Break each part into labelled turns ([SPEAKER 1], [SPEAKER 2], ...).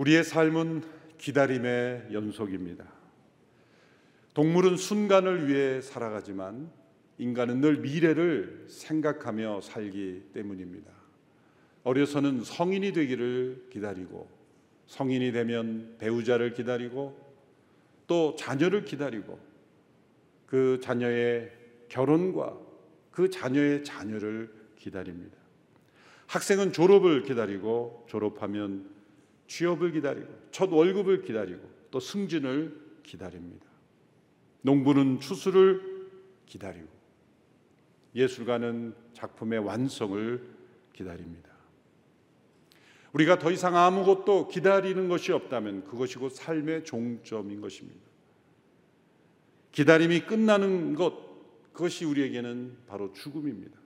[SPEAKER 1] 우리의 삶은 기다림의 연속입니다. 동물은 순간을 위해 살아가지만 인간은 늘 미래를 생각하며 살기 때문입니다. 어려서는 성인이 되기를 기다리고 성인이 되면 배우자를 기다리고 또 자녀를 기다리고 그 자녀의 결혼과 그 자녀의 자녀를 기다립니다. 학생은 졸업을 기다리고 졸업하면 취업을 기다리고 첫 월급을 기다리고 또 승진을 기다립니다. 농부는 추수를 기다리고 예술가는 작품의 완성을 기다립니다. 우리가 더 이상 아무것도 기다리는 것이 없다면 그것이 곧 삶의 종점인 것입니다. 기다림이 끝나는 것, 그것이 우리에게는 바로 죽음입니다.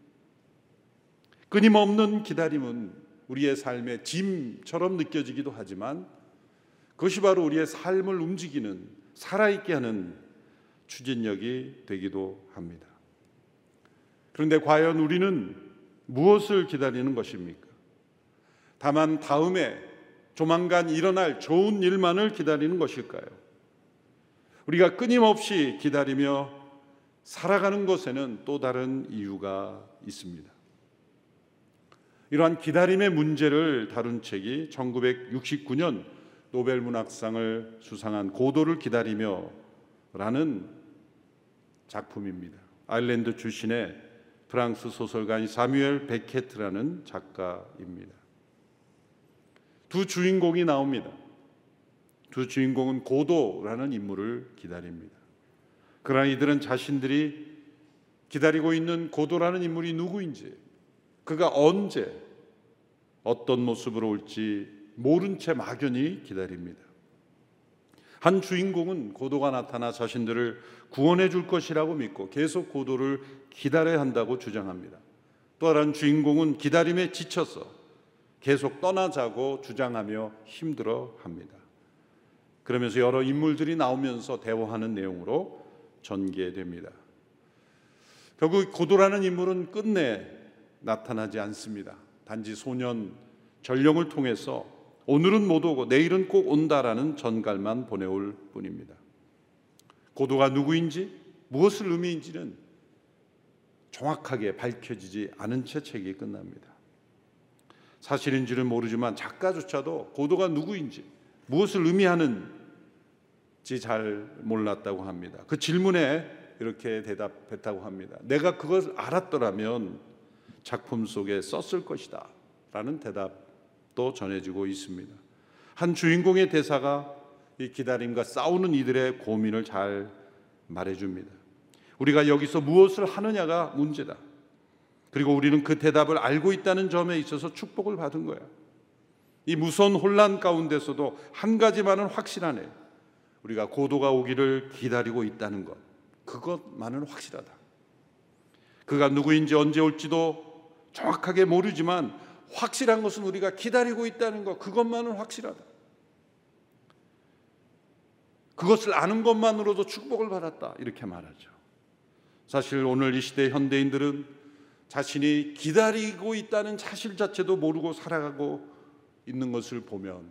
[SPEAKER 1] 끊임없는 기다림은 우리의 삶의 짐처럼 느껴지기도 하지만 그것이 바로 우리의 삶을 움직이는 살아있게 하는 추진력이 되기도 합니다. 그런데 과연 우리는 무엇을 기다리는 것입니까? 다만 다음에 조만간 일어날 좋은 일만을 기다리는 것일까요? 우리가 끊임없이 기다리며 살아가는 것에는 또 다른 이유가 있습니다. 이러한 기다림의 문제를 다룬 책이 1969년 노벨 문학상을 수상한 고도를 기다리며라는 작품입니다. 아일랜드 출신의 프랑스 소설가인 사뮤엘 베케트라는 작가입니다. 두 주인공이 나옵니다. 두 주인공은 고도라는 인물을 기다립니다. 그러나 이들은 자신들이 기다리고 있는 고도라는 인물이 누구인지, 그가 언제 어떤 모습으로 올지 모른 채 막연히 기다립니다. 한 주인공은 고도가 나타나 자신들을 구원해 줄 것이라고 믿고 계속 고도를 기다려야 한다고 주장합니다. 또 다른 주인공은 기다림에 지쳐서 계속 떠나자고 주장하며 힘들어 합니다. 그러면서 여러 인물들이 나오면서 대화하는 내용으로 전개됩니다. 결국 고도라는 인물은 끝내 나타나지 않습니다. 단지 소년 전령을 통해서 오늘은 못 오고 내일은 꼭 온다라는 전갈만 보내올 뿐입니다. 고도가 누구인지 무엇을 의미인지는 정확하게 밝혀지지 않은 채 책이 끝납니다. 사실인지는 모르지만 작가조차도 고도가 누구인지 무엇을 의미하는지 잘 몰랐다고 합니다. 그 질문에 이렇게 대답했다고 합니다. 내가 그걸 알았더라면 작품 속에 썼을 것이다. 라는 대답도 전해지고 있습니다. 한 주인공의 대사가 이 기다림과 싸우는 이들의 고민을 잘 말해줍니다. 우리가 여기서 무엇을 하느냐가 문제다. 그리고 우리는 그 대답을 알고 있다는 점에 있어서 축복을 받은 거야. 이 무서운 혼란 가운데서도 한 가지만은 확실하네. 우리가 고도가 오기를 기다리고 있다는 것. 그것만은 확실하다. 그가 누구인지 언제 올지도 정확하게 모르지만 확실한 것은 우리가 기다리고 있다는 것, 그것만은 확실하다. 그것을 아는 것만으로도 축복을 받았다. 이렇게 말하죠. 사실 오늘 이 시대 현대인들은 자신이 기다리고 있다는 사실 자체도 모르고 살아가고 있는 것을 보면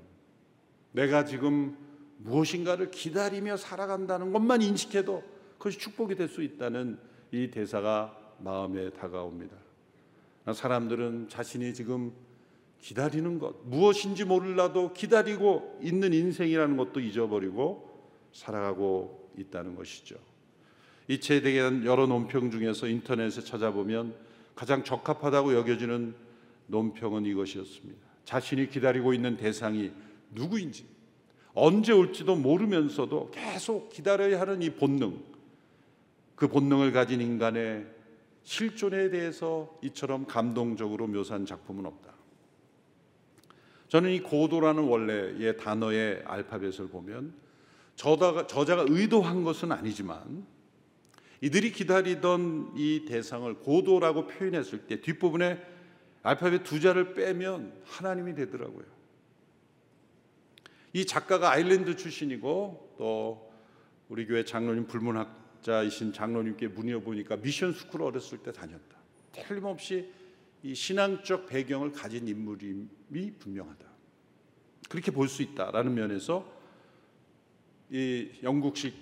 [SPEAKER 1] 내가 지금 무엇인가를 기다리며 살아간다는 것만 인식해도 그것이 축복이 될 수 있다는 이 대사가 마음에 다가옵니다. 사람들은 자신이 지금 기다리는 것, 무엇인지 몰라도 기다리고 있는 인생이라는 것도 잊어버리고 살아가고 있다는 것이죠. 이 책에 대한 여러 논평 중에서 인터넷에 찾아보면 가장 적합하다고 여겨지는 논평은 이것이었습니다. 자신이 기다리고 있는 대상이 누구인지, 언제 올지도 모르면서도 계속 기다려야 하는 이 본능, 그 본능을 가진 인간의 실존에 대해서 이처럼 감동적으로 묘사한 작품은 없다. 저는 이 고도라는 원래의 단어의 알파벳을 보면 저자가, 저자가 의도한 것은 아니지만 이들이 기다리던 이 대상을 고도라고 표현했을 때 뒷부분에 알파벳 두 자를 빼면 하나님이 되더라고요. 이 작가가 아일랜드 출신이고 또 우리 교회 장로님 불문학자이신 장로님께 문의해 보니까 미션 스쿨 어렸을 때 다녔다. 틀림없이 이 신앙적 배경을 가진 인물이 분명하다. 그렇게 볼 수 있다라는 면에서 이 영국식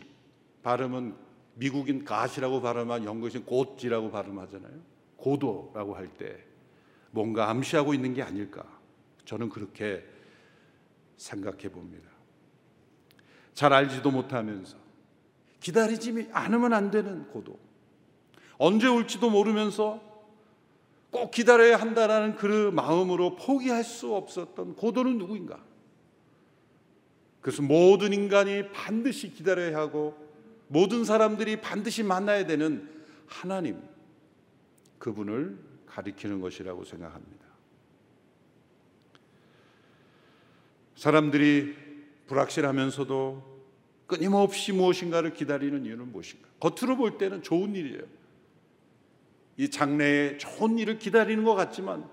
[SPEAKER 1] 발음은 미국인 가시라고 발음한 영국인 곧지라고 발음하잖아요. 고도라고 할 때 뭔가 암시하고 있는 게 아닐까. 저는 그렇게 생각해 봅니다. 잘 알지도 못하면서 기다리지 않으면 안 되는 고도. 언제 올지도 모르면서 꼭 기다려야 한다라는 그 마음으로 포기할 수 없었던 고도는 누구인가? 그래서 모든 인간이 반드시 기다려야 하고 모든 사람들이 반드시 만나야 되는 하나님 그분을 가리키는 것이라고 생각합니다. 사람들이 불확실하면서도 끊임없이 무엇인가를 기다리는 이유는 무엇인가? 겉으로 볼 때는 좋은 일이에요. 이 장래에 좋은 일을 기다리는 것 같지만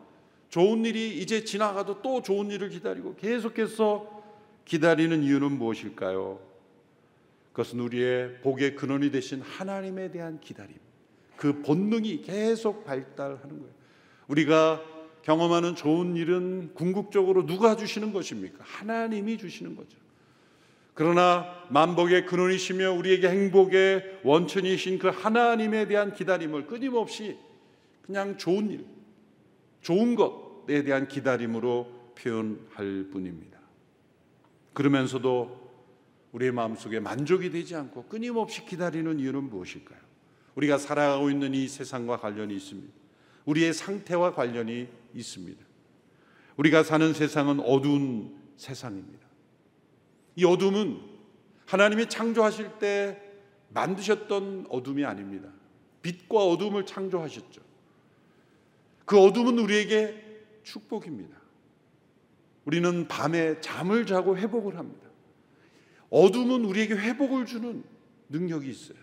[SPEAKER 1] 좋은 일이 이제 지나가도 또 좋은 일을 기다리고 계속해서 기다리는 이유는 무엇일까요? 그것은 우리의 복의 근원이 되신 하나님에 대한 기다림. 그 본능이 계속 발달하는 거예요. 우리가 경험하는 좋은 일은 궁극적으로 누가 주시는 것입니까? 하나님이 주시는 거죠. 그러나 만복의 근원이시며 우리에게 행복의 원천이신 그 하나님에 대한 기다림을 끊임없이 그냥 좋은 일, 좋은 것에 대한 기다림으로 표현할 뿐입니다. 그러면서도 우리의 마음속에 만족이 되지 않고 끊임없이 기다리는 이유는 무엇일까요? 우리가 살아가고 있는 이 세상과 관련이 있습니다. 우리의 상태와 관련이 있습니다. 우리가 사는 세상은 어두운 세상입니다. 이 어둠은 하나님이 창조하실 때 만드셨던 어둠이 아닙니다. 빛과 어둠을 창조하셨죠. 그 어둠은 우리에게 축복입니다. 우리는 밤에 잠을 자고 회복을 합니다. 어둠은 우리에게 회복을 주는 능력이 있어요.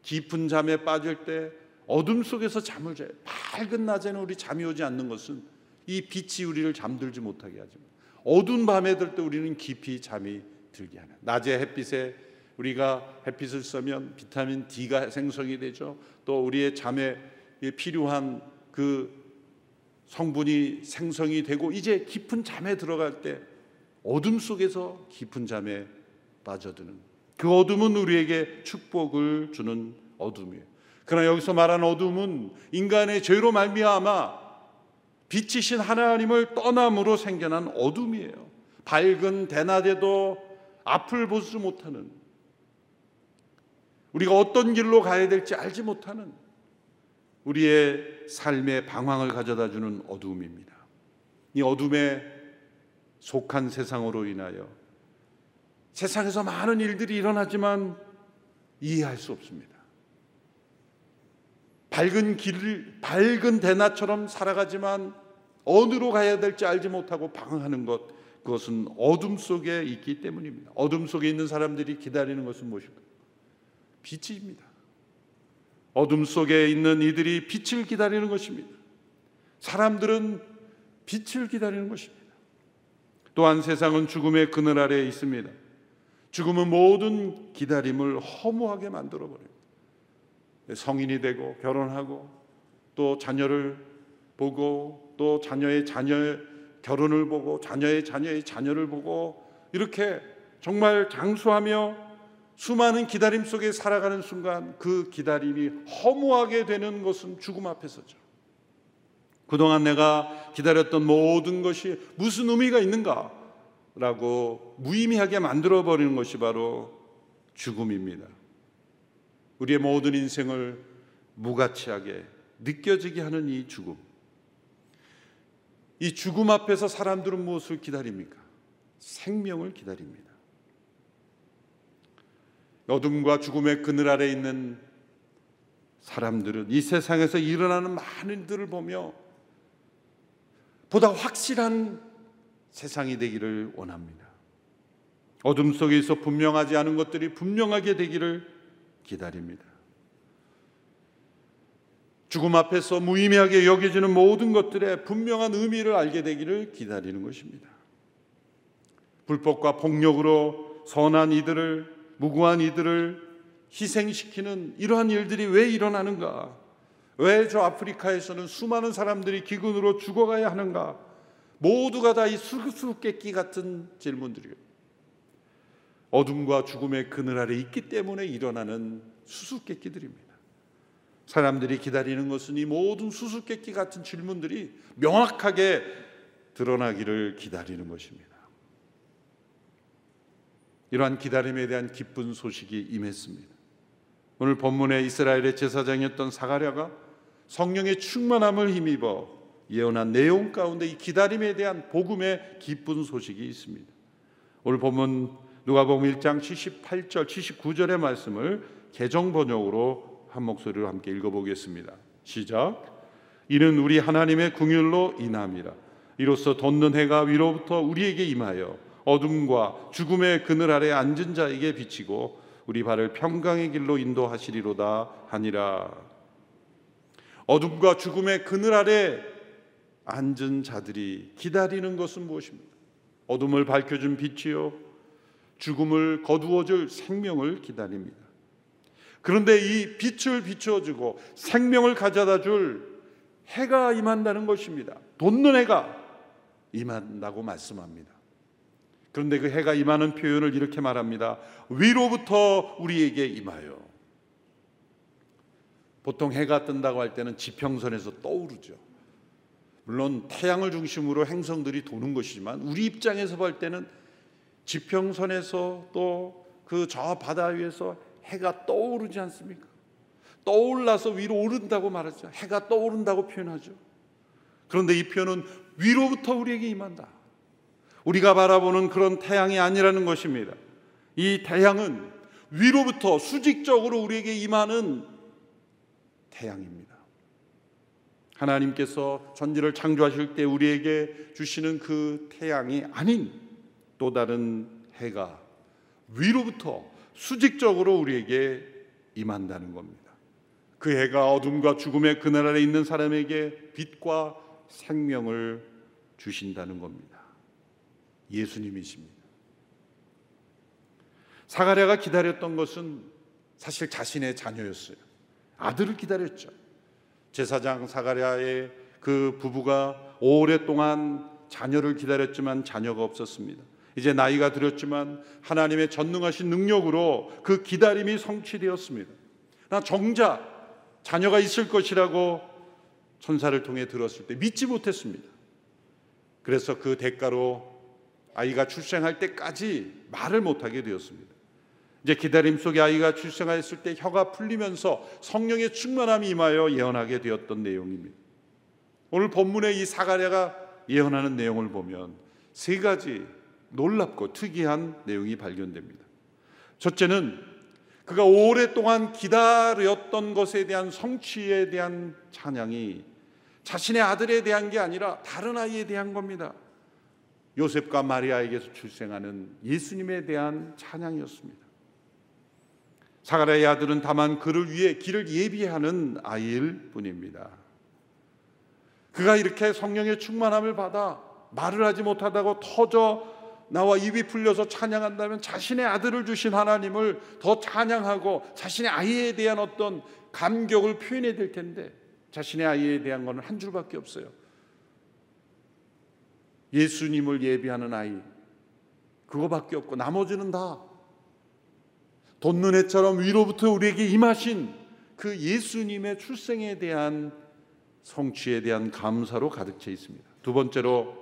[SPEAKER 1] 깊은 잠에 빠질 때 어둠 속에서 잠을 자요. 밝은 낮에는 우리 잠이 오지 않는 것은 이 빛이 우리를 잠들지 못하게 하지만 어두운 밤에 들 때 우리는 깊이 잠이 들게 하는. 낮에 햇빛에 우리가 햇빛을 쏘면 비타민 D가 생성이 되죠. 또 우리의 잠에 필요한 그 성분이 생성이 되고 이제 깊은 잠에 들어갈 때 어둠 속에서 깊은 잠에 빠져드는 그 어둠은 우리에게 축복을 주는 어둠이에요. 그러나 여기서 말한 어둠은 인간의 죄로 말미암아 빛이신 하나님을 떠남으로 생겨난 어둠이에요. 밝은 대낮에도 앞을 보지 못하는 우리가 어떤 길로 가야 될지 알지 못하는 우리의 삶의 방황을 가져다 주는 어둠입니다. 이 어둠에 속한 세상으로 인하여 세상에서 많은 일들이 일어나지만 이해할 수 없습니다. 밝은 길을 밝은 대낮처럼 살아가지만 어디로 가야 될지 알지 못하고 방황하는 것 그것은 어둠 속에 있기 때문입니다. 어둠 속에 있는 사람들이 기다리는 것은 무엇일까? 빛입니다. 어둠 속에 있는 이들이 빛을 기다리는 것입니다. 사람들은 빛을 기다리는 것입니다. 또한 세상은 죽음의 그늘 아래에 있습니다. 죽음은 모든 기다림을 허무하게 만들어 버립니다. 성인이 되고 결혼하고 또 자녀를 보고 또 자녀의 자녀의 결혼을 보고 자녀의 자녀의 자녀를 보고 이렇게 정말 장수하며 수많은 기다림 속에 살아가는 순간 그 기다림이 허무하게 되는 것은 죽음 앞에서죠. 그동안 내가 기다렸던 모든 것이 무슨 의미가 있는가? 라고 무의미하게 만들어버리는 것이 바로 죽음입니다. 우리의 모든 인생을 무가치하게 느껴지게 하는 이 죽음. 이 죽음 앞에서 사람들은 무엇을 기다립니까? 생명을 기다립니다. 어둠과 죽음의 그늘 아래 있는 사람들은 이 세상에서 일어나는 많은 일들을 보며 보다 확실한 세상이 되기를 원합니다. 어둠 속에서 분명하지 않은 것들이 분명하게 되기를 기다립니다. 죽음 앞에서 무의미하게 여겨지는 모든 것들의 분명한 의미를 알게 되기를 기다리는 것입니다. 불법과 폭력으로 선한 이들을 무고한 이들을 희생시키는 이러한 일들이 왜 일어나는가? 왜 저 아프리카에서는 수많은 사람들이 기근으로 죽어가야 하는가? 모두가 다 이 수수께끼 같은 질문들이에요. 어둠과 죽음의 그늘 아래 있기 때문에 일어나는 수수께끼들입니다. 사람들이 기다리는 것은 이 모든 수수께끼 같은 질문들이 명확하게 드러나기를 기다리는 것입니다. 이러한 기다림에 대한 기쁜 소식이 임했습니다. 오늘 본문에 이스라엘의 제사장이었던 사가랴가 성령의 충만함을 힘입어 예언한 내용 가운데 이 기다림에 대한 복음의 기쁜 소식이 있습니다. 오늘 본문 누가복음 1장 78절 79절의 말씀을 개정 번역으로 한 목소리로 함께 읽어보겠습니다. 시작. 이는 우리 하나님의 궁율로 인함이라. 이로써 돋는 해가 위로부터 우리에게 임하여 어둠과 죽음의 그늘 아래 앉은 자에게 비치고 우리 발을 평강의 길로 인도하시리로다 하니라. 어둠과 죽음의 그늘 아래 앉은 자들이 기다리는 것은 무엇입니까? 어둠을 밝혀준 빛이요, 죽음을 거두어 줄 생명을 기다립니다. 그런데 이 빛을 비추어 주고 생명을 가져다 줄 해가 임한다는 것입니다. 돋는 해가 임한다고 말씀합니다. 그런데 그 해가 임하는 표현을 이렇게 말합니다. 위로부터 우리에게 임하여. 보통 해가 뜬다고 할 때는 지평선에서 떠오르죠. 물론 태양을 중심으로 행성들이 도는 것이지만 우리 입장에서 볼 때는 지평선에서 또 그 저 바다 위에서 해가 떠오르지 않습니까? 떠올라서 위로 오른다고 말하죠. 해가 떠오른다고 표현하죠. 그런데 이 표현은 위로부터 우리에게 임한다. 우리가 바라보는 그런 태양이 아니라는 것입니다. 이 태양은 위로부터 수직적으로 우리에게 임하는 태양입니다. 하나님께서 전지를 창조하실 때 우리에게 주시는 그 태양이 아닌 또 다른 해가 위로부터 수직적으로 우리에게 임한다는 겁니다. 그 해가 어둠과 죽음의 그늘 아래 있는 사람에게 빛과 생명을 주신다는 겁니다. 예수님이십니다. 사가랴가 기다렸던 것은 사실 자신의 자녀였어요. 아들을 기다렸죠. 제사장 사가랴의 그 부부가 오랫동안 자녀를 기다렸지만 자녀가 없었습니다. 이제 나이가 들었지만 하나님의 전능하신 능력으로 그 기다림이 성취되었습니다. 나 정작 자녀가 있을 것이라고 천사를 통해 들었을 때 믿지 못했습니다. 그래서 그 대가로 아이가 출생할 때까지 말을 못하게 되었습니다. 이제 기다림 속에 아이가 출생하였을 때 혀가 풀리면서 성령의 충만함이 임하여 예언하게 되었던 내용입니다. 오늘 본문의 이 사가랴가 예언하는 내용을 보면 세 가지 놀랍고 특이한 내용이 발견됩니다. 첫째는 그가 오랫동안 기다렸던 것에 대한 성취에 대한 찬양이 자신의 아들에 대한 게 아니라 다른 아이에 대한 겁니다. 요셉과 마리아에게서 출생하는 예수님에 대한 찬양이었습니다. 사가랴의 아들은 다만 그를 위해 길을 예비하는 아이일 뿐입니다. 그가 이렇게 성령의 충만함을 받아 말을 하지 못하다고 터져 나와 입이 풀려서 찬양한다면 자신의 아들을 주신 하나님을 더 찬양하고 자신의 아이에 대한 어떤 감격을 표현해야 될 텐데 자신의 아이에 대한 것은 한 줄밖에 없어요. 예수님을 예비하는 아이 그거밖에 없고 나머지는 다 해처럼 위로부터 우리에게 임하신 그 예수님의 출생에 대한 성취에 대한 감사로 가득 차 있습니다. 두 번째로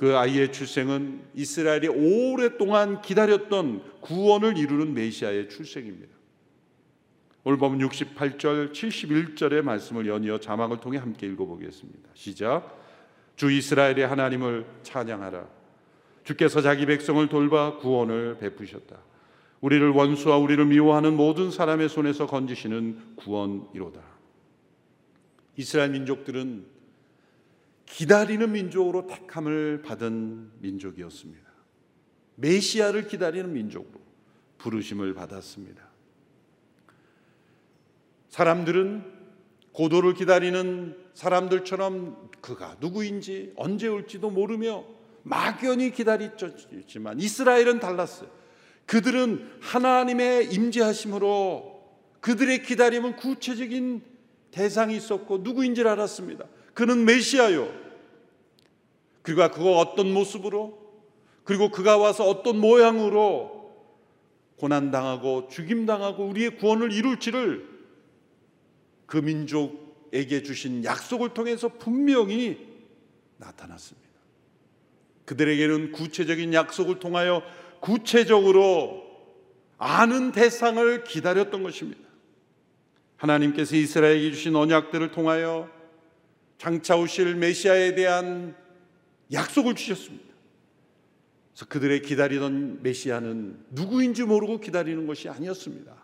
[SPEAKER 1] 그 아이의 출생은 이스라엘이 오랫동안 기다렸던 구원을 이루는 메시아의 출생입니다. 오늘 보면 68절, 71절의 말씀을 연이어 자막을 통해 함께 읽어보겠습니다. 시작. 주 이스라엘의 하나님을 찬양하라. 주께서 자기 백성을 돌봐 구원을 베푸셨다. 우리를 원수와 우리를 미워하는 모든 사람의 손에서 건지시는 구원이로다. 이스라엘 민족들은 기다리는 민족으로 택함을 받은 민족이었습니다. 메시아를 기다리는 민족으로 부르심을 받았습니다. 사람들은 고도를 기다리는 사람들처럼 그가 누구인지 언제 올지도 모르며 막연히 기다렸지만 이스라엘은 달랐어요. 그들은 하나님의 임재하심으로 그들의 기다림은 구체적인 대상이 있었고 누구인지를 알았습니다. 그는 메시아요. 그가 그가 어떤 모습으로 그리고 그가 와서 어떤 모양으로 고난 당하고 죽임 당하고 우리의 구원을 이룰지를 그 민족에게 주신 약속을 통해서 분명히 나타났습니다. 그들에게는 구체적인 약속을 통하여 구체적으로 아는 대상을 기다렸던 것입니다. 하나님께서 이스라엘에게 주신 언약들을 통하여 장차 오실 메시아에 대한 약속을 주셨습니다. 그래서 그들의 기다리던 메시아는 누구인지 모르고 기다리는 것이 아니었습니다.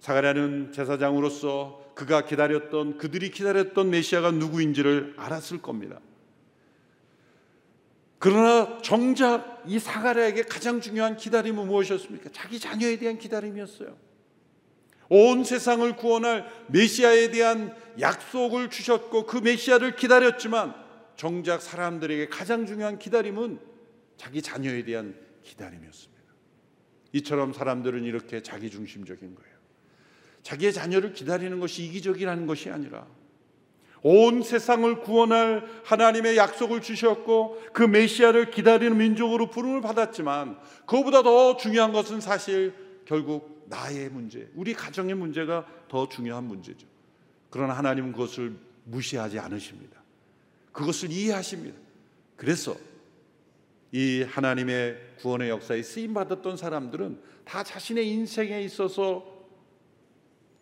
[SPEAKER 1] 사가랴는 제사장으로서 그가 기다렸던 그들이 기다렸던 메시아가 누구인지를 알았을 겁니다. 그러나 정작 이 사가랴에게 가장 중요한 기다림은 무엇이었습니까? 자기 자녀에 대한 기다림이었어요. 온 세상을 구원할 메시아에 대한 약속을 주셨고 그 메시아를 기다렸지만 정작 사람들에게 가장 중요한 기다림은 자기 자녀에 대한 기다림이었습니다. 이처럼 사람들은 이렇게 자기 중심적인 거예요. 자기의 자녀를 기다리는 것이 이기적이라는 것이 아니라 온 세상을 구원할 하나님의 약속을 주셨고 그 메시아를 기다리는 민족으로 부름을 받았지만 그보다 더 중요한 것은 사실 결국 나의 문제, 우리 가정의 문제가 더 중요한 문제죠. 그러나 하나님은 그것을 무시하지 않으십니다. 그것을 이해하십니다. 그래서 이 하나님의 구원의 역사에 쓰임 받았던 사람들은 다 자신의 인생에 있어서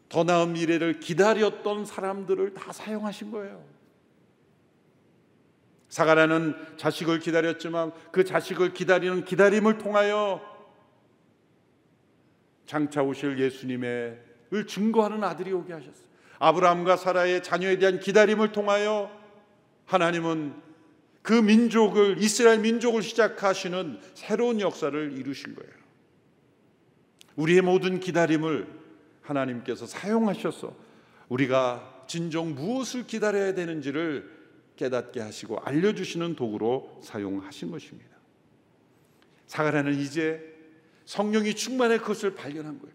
[SPEAKER 1] 더 나은 미래를 기다렸던 사람들을 다 사용하신 거예요. 사가라는 자식을 기다렸지만 그 자식을 기다리는 기다림을 통하여 장차 오실 예수님의 을 증거하는 아들이 오게 하셨어요. 아브라함과 사라의 자녀에 대한 기다림을 통하여 하나님은 그 민족을 이스라엘 민족을 시작하시는 새로운 역사를 이루신 거예요. 우리의 모든 기다림을 하나님께서 사용하셔서 우리가 진정 무엇을 기다려야 되는지를 깨닫게 하시고 알려주시는 도구로 사용하신 것입니다. 사가랴는 이제 성령이 충만해 그것을 발견한 거예요.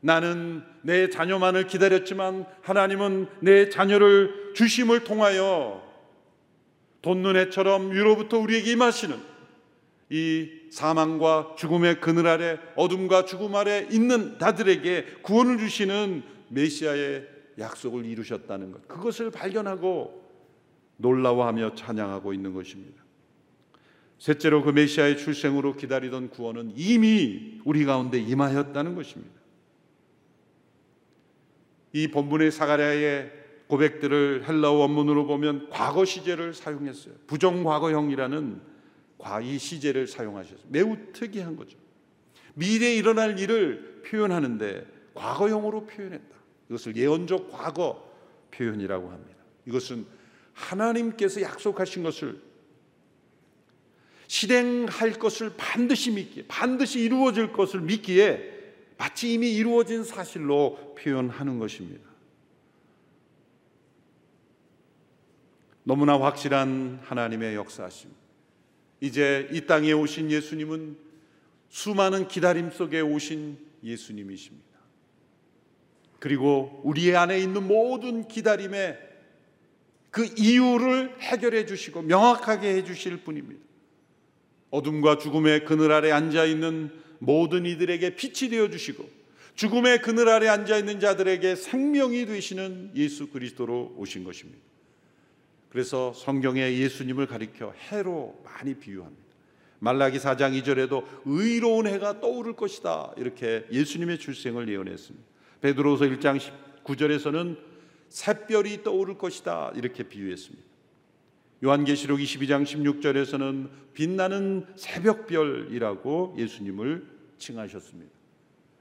[SPEAKER 1] 나는 내 자녀만을 기다렸지만 하나님은 내 자녀를 주심을 통하여 돈눈해처럼 위로부터 우리에게 임하시는 이 사망과 죽음의 그늘 아래 어둠과 죽음 아래 있는 자들에게 구원을 주시는 메시아의 약속을 이루셨다는 것. 그것을 발견하고 놀라워하며 찬양하고 있는 것입니다. 셋째로 그 메시아의 출생으로 기다리던 구원은 이미 우리 가운데 임하였다는 것입니다. 이 본문의 사가랴의 고백들을 헬라어 원문으로 보면 과거 시제를 사용했어요. 부정 과거형이라는 과이 시제를 사용하셔서 매우 특이한 거죠. 미래에 일어날 일을 표현하는데 과거형으로 표현했다. 이것을 예언적 과거 표현이라고 합니다. 이것은 하나님께서 약속하신 것을 실행할 것을 반드시 믿기에 반드시 이루어질 것을 믿기에 마치 이미 이루어진 사실로 표현하는 것입니다. 너무나 확실한 하나님의 역사심. 이제 이 땅에 오신 예수님은 수많은 기다림 속에 오신 예수님이십니다. 그리고 우리 안에 있는 모든 기다림의 그 이유를 해결해 주시고 명확하게 해 주실 분입니다. 어둠과 죽음의 그늘 아래 앉아 있는 모든 이들에게 빛이 되어 주시고 죽음의 그늘 아래 앉아 있는 자들에게 생명이 되시는 예수 그리스도로 오신 것입니다. 그래서 성경에 예수님을 가리켜 해로 많이 비유합니다. 말라기 4장 2절에도 의로운 해가 떠오를 것이다. 이렇게 예수님의 출생을 예언했습니다. 베드로서 1장 19절에서는 샛별이 떠오를 것이다. 이렇게 비유했습니다. 요한계시록 22장 16절에서는 빛나는 새벽별이라고 예수님을 칭하셨습니다.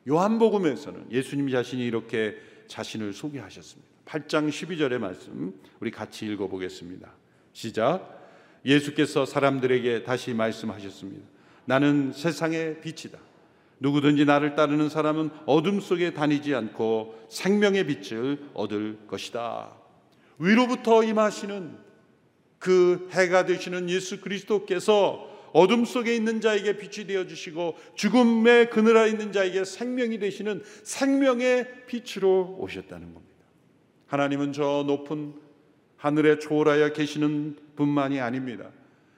[SPEAKER 1] 요한복음에서는 예수님 자신이 이렇게 자신을 소개하셨습니다. 8장 12절의 말씀 우리 같이 읽어 보겠습니다. 시작. 예수께서 사람들에게 다시 말씀하셨습니다. 나는 세상의 빛이다. 누구든지 나를 따르는 사람은 어둠 속에 다니지 않고 생명의 빛을 얻을 것이다. 위로부터 임하시는 그 해가 되시는 예수 그리스도께서 어둠 속에 있는 자에게 빛이 되어 주시고 죽음의 그늘에 있는 자에게 생명이 되시는 생명의 빛으로 오셨다는 겁니다. 하나님은 저 높은 하늘에 초월하여 계시는 뿐만이 아닙니다.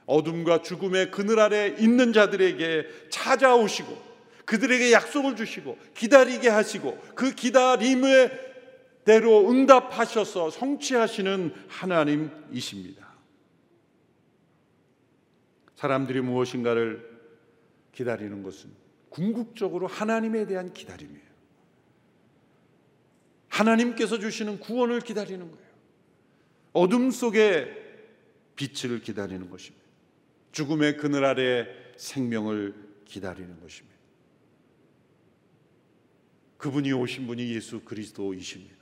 [SPEAKER 1] 어둠과 죽음의 그늘 아래 있는 자들에게 찾아오시고 그들에게 약속을 주시고 기다리게 하시고 그 기다림의 대로 응답하셔서 성취하시는 하나님이십니다. 사람들이 무엇인가를 기다리는 것은 궁극적으로 하나님에 대한 기다림이에요. 하나님께서 주시는 구원을 기다리는 거예요. 어둠 속에 빛을 기다리는 것입니다. 죽음의 그늘 아래 생명을 기다리는 것입니다. 그분이 오신 분이 예수 그리스도이십니다.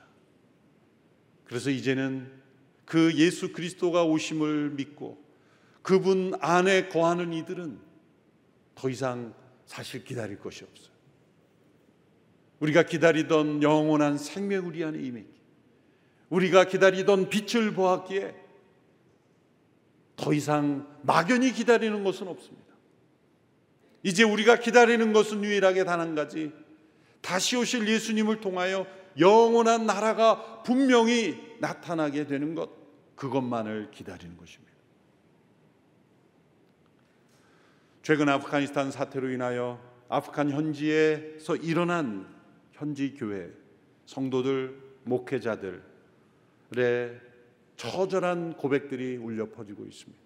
[SPEAKER 1] 그래서 이제는 그 예수 그리스도가 오심을 믿고 그분 안에 거하는 이들은 더 이상 사실 기다릴 것이 없어요. 우리가 기다리던 영원한 생명 우리 안에 임했기 우리가 기다리던 빛을 보았기에 더 이상 막연히 기다리는 것은 없습니다. 이제 우리가 기다리는 것은 유일하게 단 한 가지 다시 오실 예수님을 통하여 영원한 나라가 분명히 나타나게 되는 것, 그것만을 기다리는 것입니다. 최근 아프가니스탄 사태로 인하여 아프간 현지에서 일어난 현지 교회 성도들 목회자들의 처절한 고백들이 울려 퍼지고 있습니다.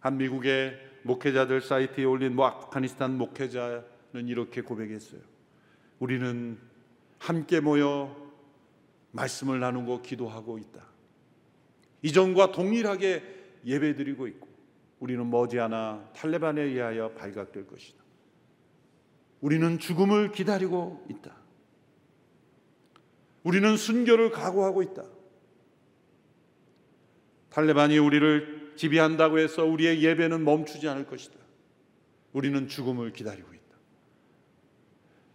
[SPEAKER 1] 한 미국의 목회자들 사이트에 올린 뭐 아프가니스탄 목회자는 이렇게 고백했어요. 우리는 함께 모여 말씀을 나누고 기도하고 있다. 이전과 동일하게 예배드리고 있고 우리는 머지않아 탈레반에 의하여 발각될 것이다. 우리는 죽음을 기다리고 있다. 우리는 순교를 각오하고 있다. 탈레반이 우리를 지배한다고 해서 우리의 예배는 멈추지 않을 것이다. 우리는 죽음을 기다리고 있다.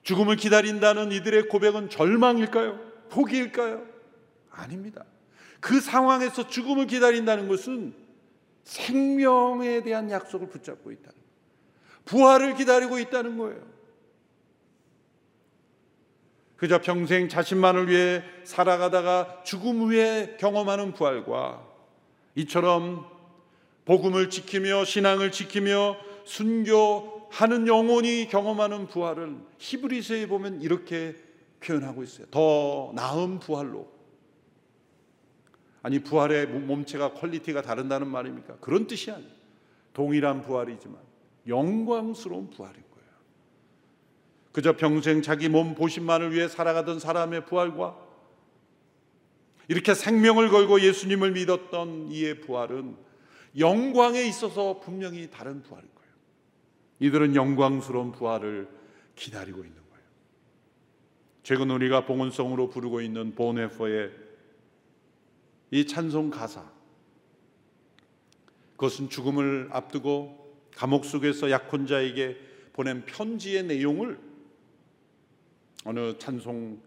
[SPEAKER 1] 죽음을 기다린다는 이들의 고백은 절망일까요? 포기일까요? 아닙니다. 그 상황에서 죽음을 기다린다는 것은 생명에 대한 약속을 붙잡고 있다는 거예요. 부활을 기다리고 있다는 거예요. 그저 평생 자신만을 위해 살아가다가 죽음 후에 경험하는 부활과 이처럼 복음을 지키며 신앙을 지키며 순교하는 영혼이 경험하는 부활은 히브리서에 보면 이렇게 표현하고 있어요. 더 나은 부활로. 아니 부활의 몸체가 quality가 다르다는 말입니까? 그런 뜻이 아니에요. 동일한 부활이지만 영광스러운 거예요. 그저 평생 자기 몸 보신만을 위해 살아가던 사람의 부활과 이렇게 생명을 걸고 예수님을 믿었던 이의 부활은 영광에 있어서 분명히 다른 부활일 거예요. 이들은 영광스러운 부활을 기다리고 있는 거예요. 최근 우리가 봉헌성으로 부르고 있는 보네퍼의 이 찬송 가사 그것은 죽음을 앞두고 감옥 속에서 약혼자에게 보낸 편지의 내용을 어느 찬송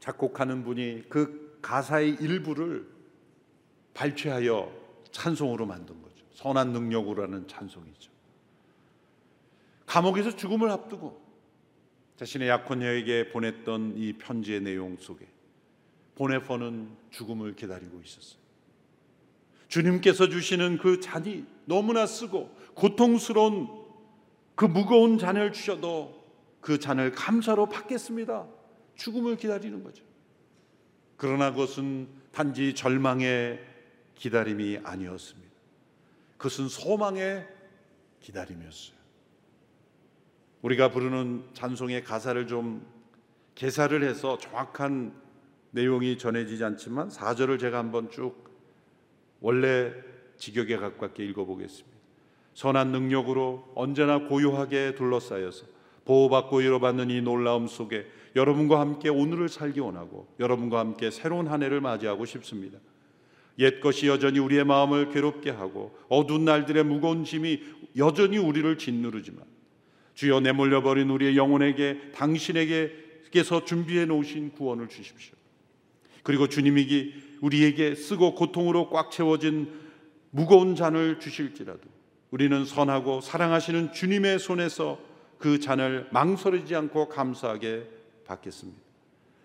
[SPEAKER 1] 작곡하는 분이 그 가사의 일부를 발췌하여 찬송으로 만든 거죠. 선한 능력으로라는 찬송이죠. 감옥에서 죽음을 앞두고 자신의 약혼녀에게 보냈던 이 편지의 내용 속에 보네퍼는 죽음을 기다리고 있었어요. 주님께서 주시는 그 잔이 너무나 쓰고 고통스러운 그 무거운 잔을 주셔도 그 잔을 감사로 받겠습니다. 죽음을 기다리는 거죠. 그러나 그것은 단지 절망의 기다림이 아니었습니다. 그것은 소망의 기다림이었어요. 우리가 부르는 찬송의 가사를 좀 개사를 해서 정확한 내용이 전해지지 않지만 4절을 제가 한번 쭉 원래 직역에 가깝게 읽어보겠습니다. 선한 능력으로 언제나 고요하게 둘러싸여서 보호받고 위로받는 이 놀라움 속에 여러분과 함께 오늘을 살기 원하고 여러분과 함께 새로운 한 해를 맞이하고 싶습니다. 옛 것이 여전히 우리의 마음을 괴롭게 하고 어두운 날들의 무거운 짐이 여전히 우리를 짓누르지만 주여 내몰려 버린 우리의 영혼에게 당신에게서 준비해 놓으신 구원을 주십시오. 그리고 주님이 우리에게 쓰고 고통으로 꽉 채워진 무거운 잔을 주실지라도 우리는 선하고 사랑하시는 주님의 손에서 그 잔을 망설이지 않고 감사하게 받겠습니다.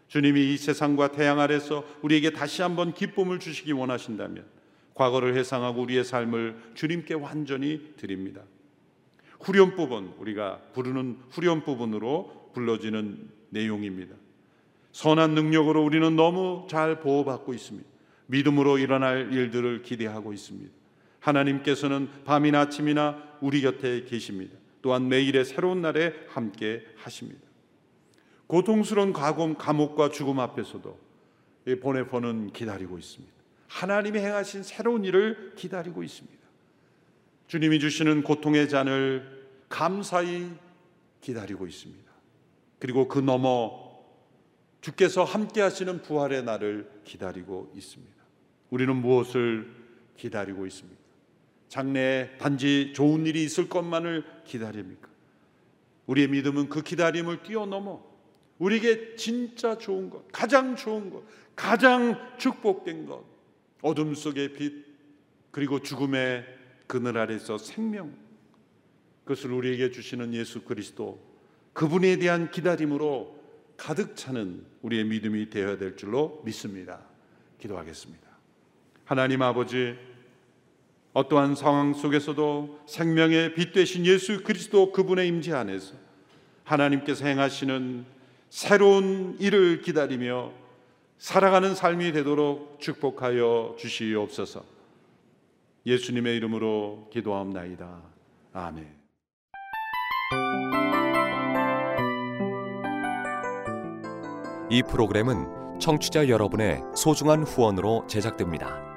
[SPEAKER 1] 주님이 이 세상과 태양 아래서 우리에게 다시 한번 기쁨을 주시기 원하신다면 과거를 회상하고 우리의 삶을 주님께 완전히 드립니다. 후렴 부분 우리가 부르는 후렴 부분으로 불러지는 내용입니다. 선한 능력으로 우리는 너무 잘 보호받고 있습니다. 믿음으로 일어날 일들을 기대하고 있습니다. 하나님께서는 밤이나 아침이나 우리 곁에 계십니다. 또한 매일의 새로운 날에 함께 하십니다. 고통스러운 가공, 감옥과 죽음 앞에서도 보내포는 기다리고 있습니다. 하나님이 행하신 새로운 일을 기다리고 있습니다. 주님이 주시는 고통의 잔을 감사히 기다리고 있습니다. 그리고 그 너머 주께서 함께 하시는 부활의 날을 기다리고 있습니다. 우리는 무엇을 기다리고 있습니까? 장래에 단지 좋은 일이 있을 것만을 기다립니까? 우리의 믿음은 그 기다림을 뛰어넘어 우리에게 진짜 좋은 것, 가장 좋은 것, 가장 축복된 것, 어둠 속의 빛, 그리고 죽음의 그늘 아래서 생명, 그것을 우리에게 주시는 예수 그리스도, 그분에 대한 기다림으로 가득 차는 우리의 믿음이 되어야 될 줄로 믿습니다. 기도하겠습니다. 하나님 아버지, 어떠한 상황 속에서도 생명의 빛 되신 예수 그리스도 그분의 임재 안에서 하나님께서 행하시는 새로운 일을 기다리며 살아가는 삶이 되도록 축복하여 주시옵소서. 예수님의 이름으로 기도하옵나이다. 아멘.
[SPEAKER 2] 이 프로그램은 청취자 여러분의 소중한 후원으로 제작됩니다.